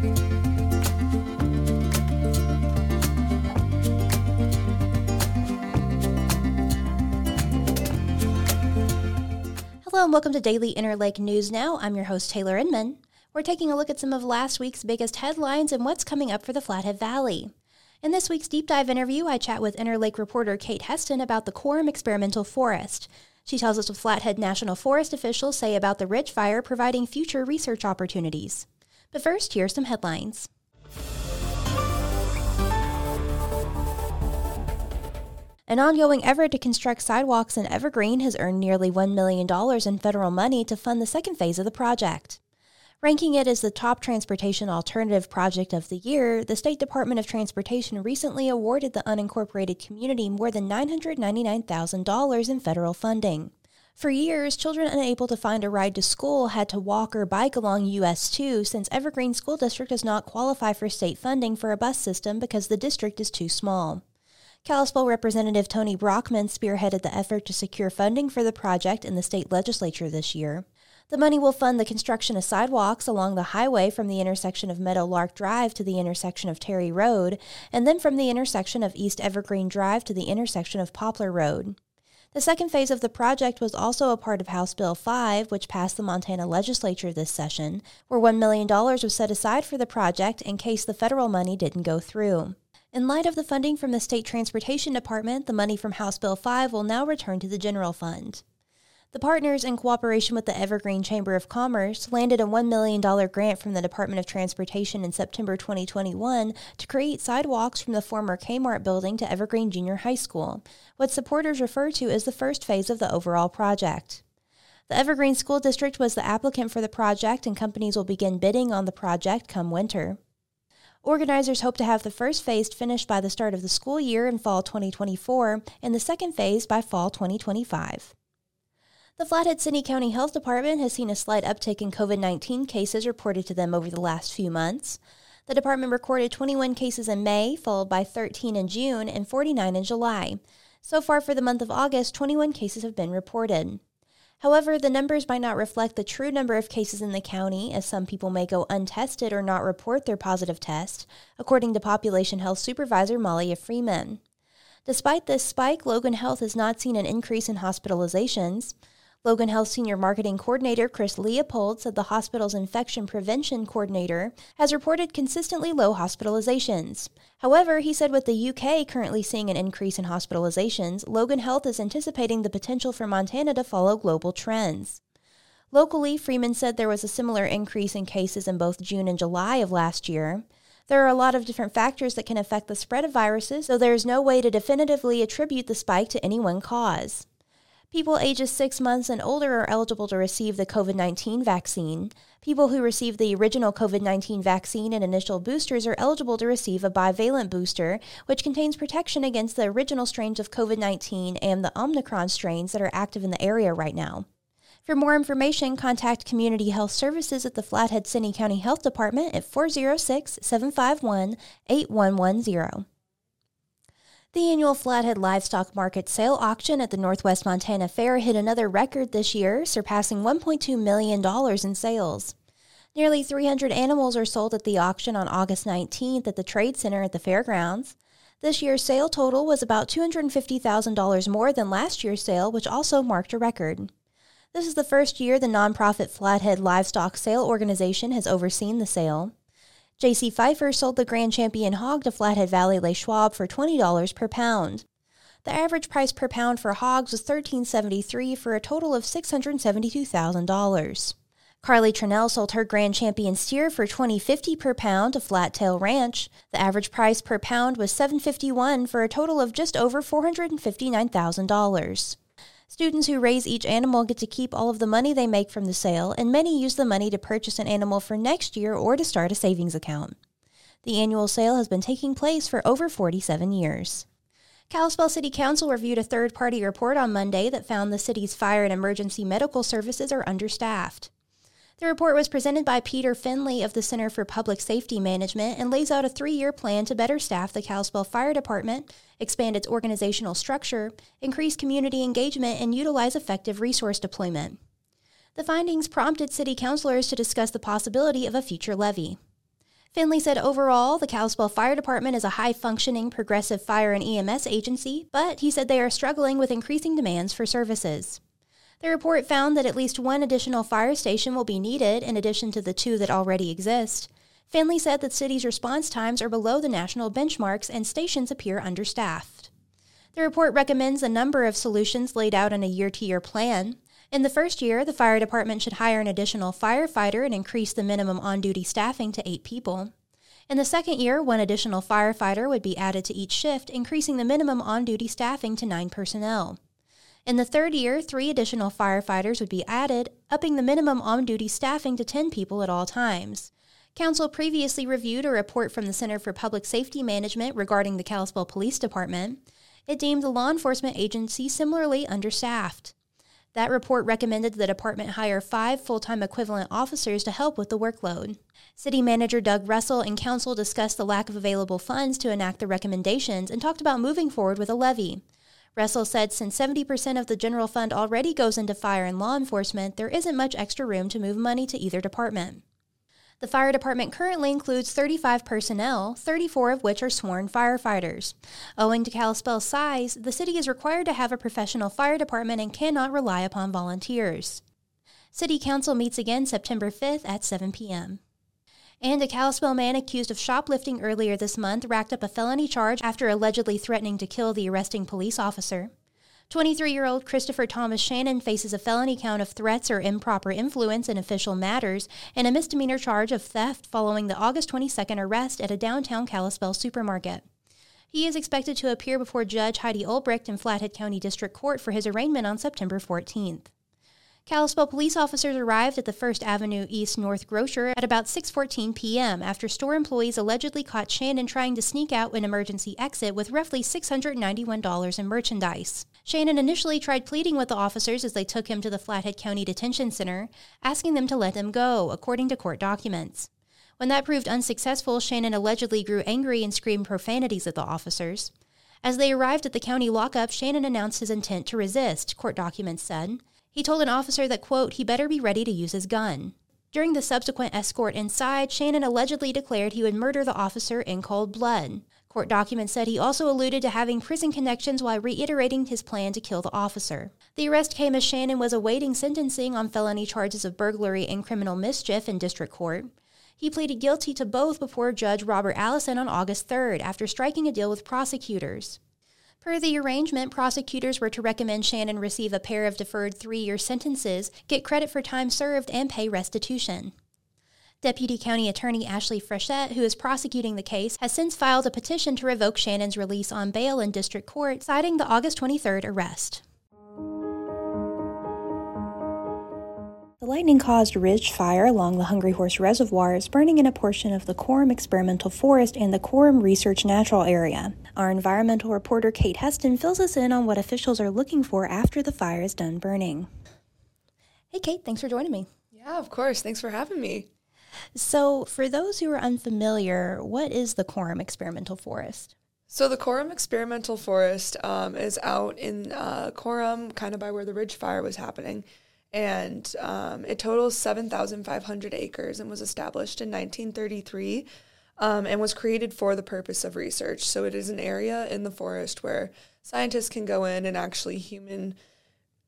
Hello and welcome to Daily Interlake News Now. I'm your host, Taylor Inman. We're taking a look at some of last week's biggest headlines and what's coming up for the Flathead Valley. In this week's deep dive interview, I chat with Interlake reporter Kate Heston about the Coram Experimental Forest. She tells us what Flathead National Forest officials say about the Ridge Fire providing future research opportunities. But first, here are some headlines. An ongoing effort to construct sidewalks in Evergreen has earned nearly $1 million in federal money to fund the second phase of the project. Ranking it as the top transportation alternative project of the year, the State Department of Transportation recently awarded the unincorporated community more than $999,000 in federal funding. For years, children unable to find a ride to school had to walk or bike along US 2 since Evergreen School District does not qualify for state funding for a bus system because the district is too small. Kalispell Representative Tony Brockman spearheaded the effort to secure funding for the project in the state legislature this year. The money will fund the construction of sidewalks along the highway from the intersection of Meadowlark Drive to the intersection of Terry Road, and then from the intersection of East Evergreen Drive to the intersection of Poplar Road. The second phase of the project was also a part of House Bill 5, which passed the Montana legislature this session, where $1 million was set aside for the project in case the federal money didn't go through. In light of the funding from the State Transportation Department, the money from House Bill 5 will now return to the general fund. The partners, in cooperation with the Evergreen Chamber of Commerce, landed a $1 million grant from the Department of Transportation in September 2021 to create sidewalks from the former Kmart building to Evergreen Junior High School, what supporters refer to as the first phase of the overall project. The Evergreen School District was the applicant for the project, and companies will begin bidding on the project come winter. Organizers hope to have the first phase finished by the start of the school year in fall 2024 and the second phase by fall 2025. The Flathead City County Health Department has seen a slight uptick in COVID 19 cases reported to them over the last few months. The department recorded 21 cases in May, followed by 13 in June and 49 in July. So far for the month of August, 21 cases have been reported. However, the numbers might not reflect the true number of cases in the county, as some people may go untested or not report their positive test, according to Population Health Supervisor Malia Freeman. Despite this spike, Logan Health has not seen an increase in hospitalizations. Logan Health Senior Marketing Coordinator Chris Leopold said the hospital's infection prevention coordinator has reported consistently low hospitalizations. However, he said with the UK currently seeing an increase in hospitalizations, Logan Health is anticipating the potential for Montana to follow global trends. Locally, Freeman said there was a similar increase in cases in both June and July of last year. There are a lot of different factors that can affect the spread of viruses, so there is no way to definitively attribute the spike to any one cause. People ages six months and older are eligible to receive the COVID 19 vaccine. People who received the original COVID 19 vaccine and initial boosters are eligible to receive a bivalent booster, which contains protection against the original strains of COVID 19 and the Omicron strains that are active in the area right now. For more information, contact Community Health Services at the Flathead City County Health Department at 406 751 8110. The annual Flathead Livestock Market sale auction at the Northwest Montana Fair hit another record this year, surpassing $1.2 million in sales. Nearly 300 animals are sold at the auction on August 19th at the Trade Center at the fairgrounds. This year's sale total was about $250,000 more than last year's sale, which also marked a record. This is the first year the nonprofit Flathead Livestock Sale Organization has overseen the sale. J.C. Pfeiffer sold the Grand Champion hog to Flathead Valley Les Schwab for $20 per pound. The average price per pound for hogs was $13.73 for a total of $672,000. Carly Trinnell sold her Grand Champion steer for $20.50 per pound to Flat Tail Ranch. The average price per pound was $7.51 for a total of just over $459,000. Students who raise each animal get to keep all of the money they make from the sale, and many use the money to purchase an animal for next year or to start a savings account. The annual sale has been taking place for over 47 years. Kalispell City Council reviewed a third party report on Monday that found the city's fire and emergency medical services are understaffed. The report was presented by Peter Finley of the Center for Public Safety Management and lays out a three year plan to better staff the Kalispell Fire Department, expand its organizational structure, increase community engagement, and utilize effective resource deployment. The findings prompted city councilors to discuss the possibility of a future levy. Finley said overall, the Kalispell Fire Department is a high functioning, progressive fire and EMS agency, but he said they are struggling with increasing demands for services. The report found that at least one additional fire station will be needed in addition to the two that already exist. Finley said that city's response times are below the national benchmarks and stations appear understaffed. The report recommends a number of solutions laid out in a year to year plan. In the first year, the fire department should hire an additional firefighter and increase the minimum on duty staffing to eight people. In the second year, one additional firefighter would be added to each shift, increasing the minimum on duty staffing to nine personnel. In the third year, three additional firefighters would be added, upping the minimum on duty staffing to 10 people at all times. Council previously reviewed a report from the Center for Public Safety Management regarding the Kalispell Police Department. It deemed the law enforcement agency similarly understaffed. That report recommended the department hire five full time equivalent officers to help with the workload. City Manager Doug Russell and Council discussed the lack of available funds to enact the recommendations and talked about moving forward with a levy. Russell said since 70% of the general fund already goes into fire and law enforcement, there isn't much extra room to move money to either department. The fire department currently includes 35 personnel, 34 of which are sworn firefighters. Owing to Kalispell's size, the city is required to have a professional fire department and cannot rely upon volunteers. City Council meets again September 5th at 7 p.m. And a Kalispell man accused of shoplifting earlier this month racked up a felony charge after allegedly threatening to kill the arresting police officer. 23 year old Christopher Thomas Shannon faces a felony count of threats or improper influence in official matters and a misdemeanor charge of theft following the August 22nd arrest at a downtown Kalispell supermarket. He is expected to appear before Judge Heidi Ulbricht in Flathead County District Court for his arraignment on September 14th. Kalispell police officers arrived at the First Avenue East North Grocer at about 6:14 p.m. after store employees allegedly caught Shannon trying to sneak out an emergency exit with roughly $691 in merchandise. Shannon initially tried pleading with the officers as they took him to the Flathead County Detention Center, asking them to let him go, according to court documents. When that proved unsuccessful, Shannon allegedly grew angry and screamed profanities at the officers. As they arrived at the county lockup, Shannon announced his intent to resist, court documents said. He told an officer that, quote, he better be ready to use his gun. During the subsequent escort inside, Shannon allegedly declared he would murder the officer in cold blood. Court documents said he also alluded to having prison connections while reiterating his plan to kill the officer. The arrest came as Shannon was awaiting sentencing on felony charges of burglary and criminal mischief in district court. He pleaded guilty to both before Judge Robert Allison on August 3rd after striking a deal with prosecutors. Per the arrangement, prosecutors were to recommend Shannon receive a pair of deferred three year sentences, get credit for time served, and pay restitution. Deputy County Attorney Ashley Frechette, who is prosecuting the case, has since filed a petition to revoke Shannon's release on bail in district court, citing the August 23rd arrest. The lightning caused ridge fire along the Hungry Horse Reservoir is burning in a portion of the Coram Experimental Forest and the Coram Research Natural Area. Our environmental reporter Kate Heston fills us in on what officials are looking for after the fire is done burning. Hey, Kate, thanks for joining me. Yeah, of course. Thanks for having me. So, for those who are unfamiliar, what is the Coram Experimental Forest? So, the Coram Experimental Forest um, is out in uh, Coram, kind of by where the Ridge Fire was happening. And um, it totals 7,500 acres and was established in 1933 um, and was created for the purpose of research. So, it is an area in the forest where scientists can go in and actually human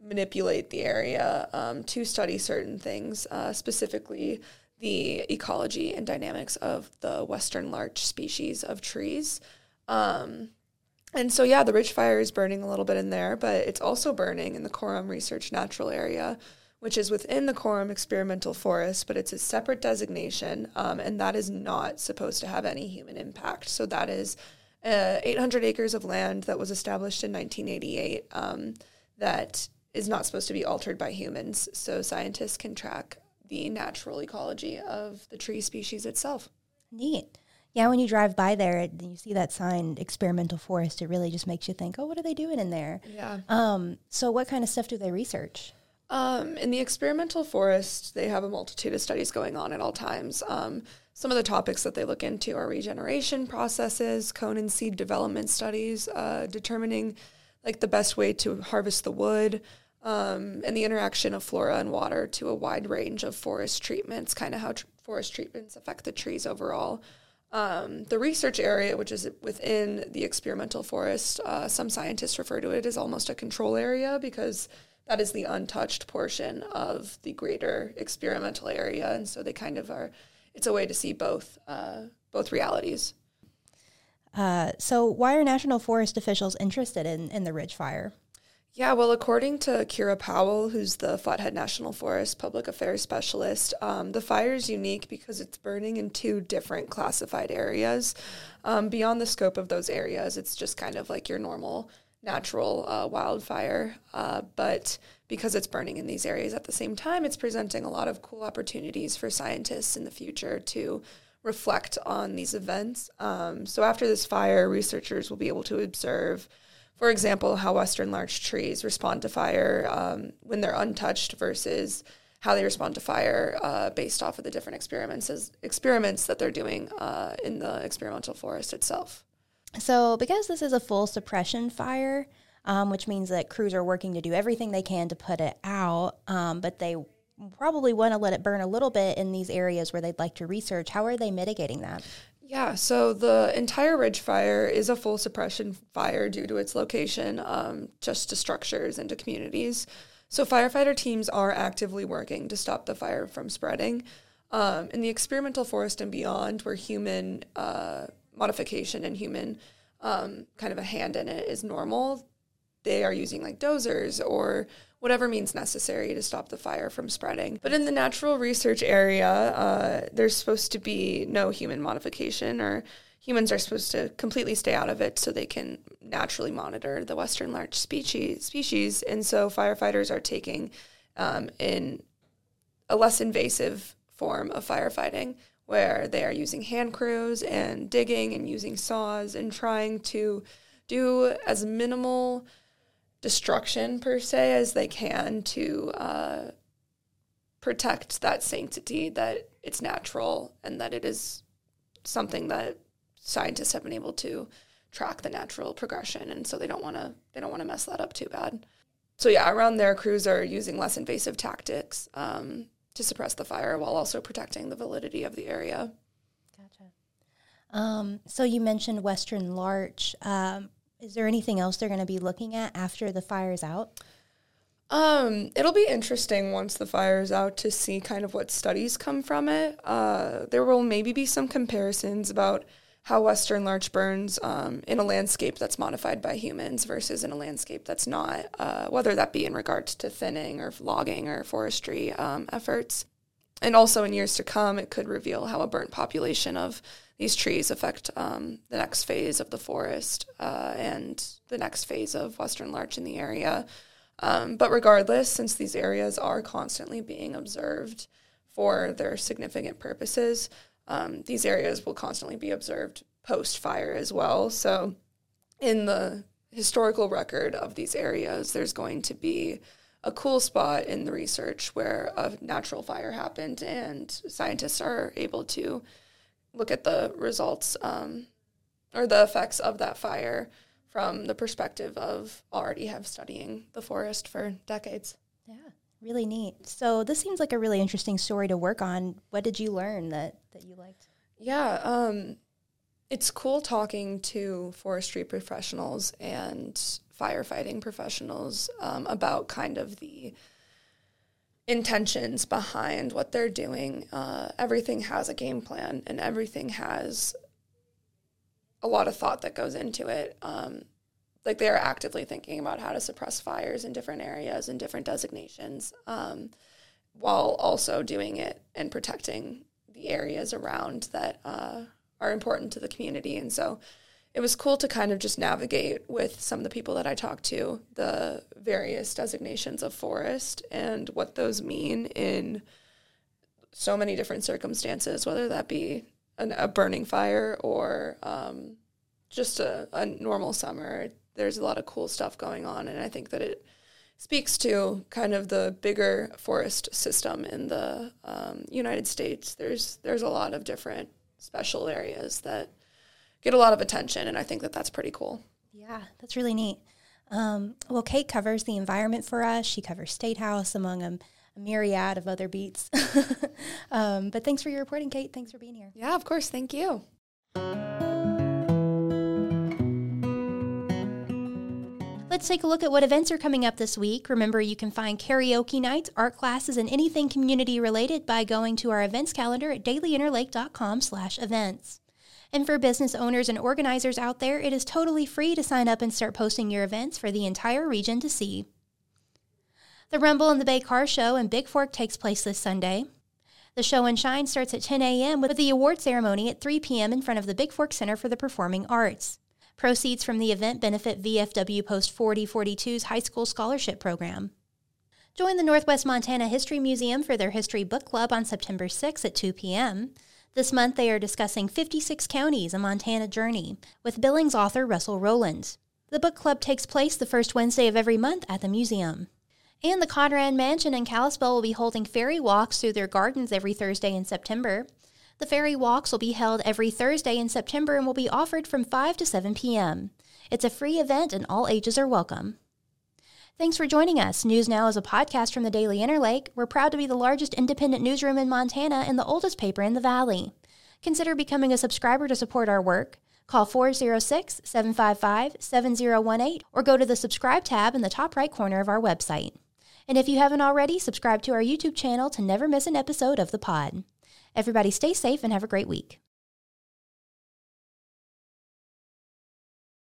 manipulate the area um, to study certain things, uh, specifically the ecology and dynamics of the western larch species of trees. Um, and so, yeah, the ridge fire is burning a little bit in there, but it's also burning in the Coram Research Natural Area, which is within the Coram Experimental Forest, but it's a separate designation, um, and that is not supposed to have any human impact. So, that is uh, 800 acres of land that was established in 1988 um, that is not supposed to be altered by humans. So, scientists can track the natural ecology of the tree species itself. Neat. Yeah, when you drive by there and you see that sign, experimental forest, it really just makes you think, oh, what are they doing in there? Yeah. Um, so, what kind of stuff do they research? Um, in the experimental forest, they have a multitude of studies going on at all times. Um, some of the topics that they look into are regeneration processes, cone and seed development studies, uh, determining like the best way to harvest the wood, um, and the interaction of flora and water to a wide range of forest treatments, kind of how tr- forest treatments affect the trees overall. Um, the research area, which is within the experimental forest, uh, some scientists refer to it as almost a control area because that is the untouched portion of the greater experimental area, and so they kind of are. It's a way to see both uh, both realities. Uh, so, why are national forest officials interested in, in the Ridge Fire? Yeah, well, according to Kira Powell, who's the Flathead National Forest public affairs specialist, um, the fire is unique because it's burning in two different classified areas. Um, beyond the scope of those areas, it's just kind of like your normal natural uh, wildfire. Uh, but because it's burning in these areas at the same time, it's presenting a lot of cool opportunities for scientists in the future to reflect on these events. Um, so after this fire, researchers will be able to observe for example, how Western larch trees respond to fire um, when they're untouched versus how they respond to fire uh, based off of the different experiments experiments that they're doing uh, in the experimental forest itself. So, because this is a full suppression fire, um, which means that crews are working to do everything they can to put it out, um, but they probably want to let it burn a little bit in these areas where they'd like to research. How are they mitigating that? Yeah, so the entire ridge fire is a full suppression fire due to its location, um, just to structures and to communities. So firefighter teams are actively working to stop the fire from spreading. Um, in the experimental forest and beyond, where human uh, modification and human um, kind of a hand in it is normal, they are using like dozers or whatever means necessary to stop the fire from spreading. But in the natural research area, uh, there's supposed to be no human modification, or humans are supposed to completely stay out of it so they can naturally monitor the western larch species. Species, and so firefighters are taking um, in a less invasive form of firefighting where they are using hand crews and digging and using saws and trying to do as minimal destruction per se as they can to uh, protect that sanctity that it's natural and that it is something that scientists have been able to track the natural progression. And so they don't want to they don't want to mess that up too bad. So yeah around there crews are using less invasive tactics um, to suppress the fire while also protecting the validity of the area. Gotcha. Um, so you mentioned western larch. Um, is there anything else they're going to be looking at after the fire is out? Um, it'll be interesting once the fire is out to see kind of what studies come from it. Uh, there will maybe be some comparisons about how Western larch burns um, in a landscape that's modified by humans versus in a landscape that's not, uh, whether that be in regards to thinning or logging or forestry um, efforts. And also in years to come, it could reveal how a burnt population of these trees affect um, the next phase of the forest uh, and the next phase of western larch in the area. Um, but regardless, since these areas are constantly being observed for their significant purposes, um, these areas will constantly be observed post fire as well. So, in the historical record of these areas, there's going to be a cool spot in the research where a natural fire happened and scientists are able to look at the results um, or the effects of that fire from the perspective of already have studying the forest for decades. Yeah, really neat. So this seems like a really interesting story to work on. What did you learn that that you liked? Yeah, um, it's cool talking to forestry professionals and firefighting professionals um, about kind of the intentions behind what they're doing. Uh, everything has a game plan and everything has a lot of thought that goes into it. Um, like they are actively thinking about how to suppress fires in different areas and different designations um, while also doing it and protecting the areas around that uh, are important to the community. And so it was cool to kind of just navigate with some of the people that I talked to the various designations of forest and what those mean in so many different circumstances, whether that be an, a burning fire or um, just a, a normal summer. There's a lot of cool stuff going on, and I think that it speaks to kind of the bigger forest system in the um, United States. There's there's a lot of different special areas that get a lot of attention, and I think that that's pretty cool. Yeah, that's really neat. Um, well, Kate covers the environment for us. She covers State House among a, a myriad of other beats. um, but thanks for your reporting, Kate. Thanks for being here. Yeah, of course. Thank you. Let's take a look at what events are coming up this week. Remember, you can find karaoke nights, art classes, and anything community related by going to our events calendar at dailyinterlake.com/events. And for business owners and organizers out there, it is totally free to sign up and start posting your events for the entire region to see. The Rumble in the Bay Car Show in Big Fork takes place this Sunday. The show and shine starts at 10 a.m. with the award ceremony at 3 p.m. in front of the Big Fork Center for the Performing Arts. Proceeds from the event benefit VFW Post 4042's High School Scholarship Program. Join the Northwest Montana History Museum for their History Book Club on September 6 at 2 p.m. This month they are discussing 56 Counties, a Montana Journey, with Billings author Russell Rowland. The book club takes place the first Wednesday of every month at the museum. And the Conrad Mansion in Kalispell will be holding fairy walks through their gardens every Thursday in September. The fairy walks will be held every Thursday in September and will be offered from 5 to 7 p.m. It's a free event and all ages are welcome. Thanks for joining us. News Now is a podcast from the Daily Interlake. We're proud to be the largest independent newsroom in Montana and the oldest paper in the Valley. Consider becoming a subscriber to support our work. Call 406 755 7018 or go to the subscribe tab in the top right corner of our website. And if you haven't already, subscribe to our YouTube channel to never miss an episode of the pod. Everybody stay safe and have a great week.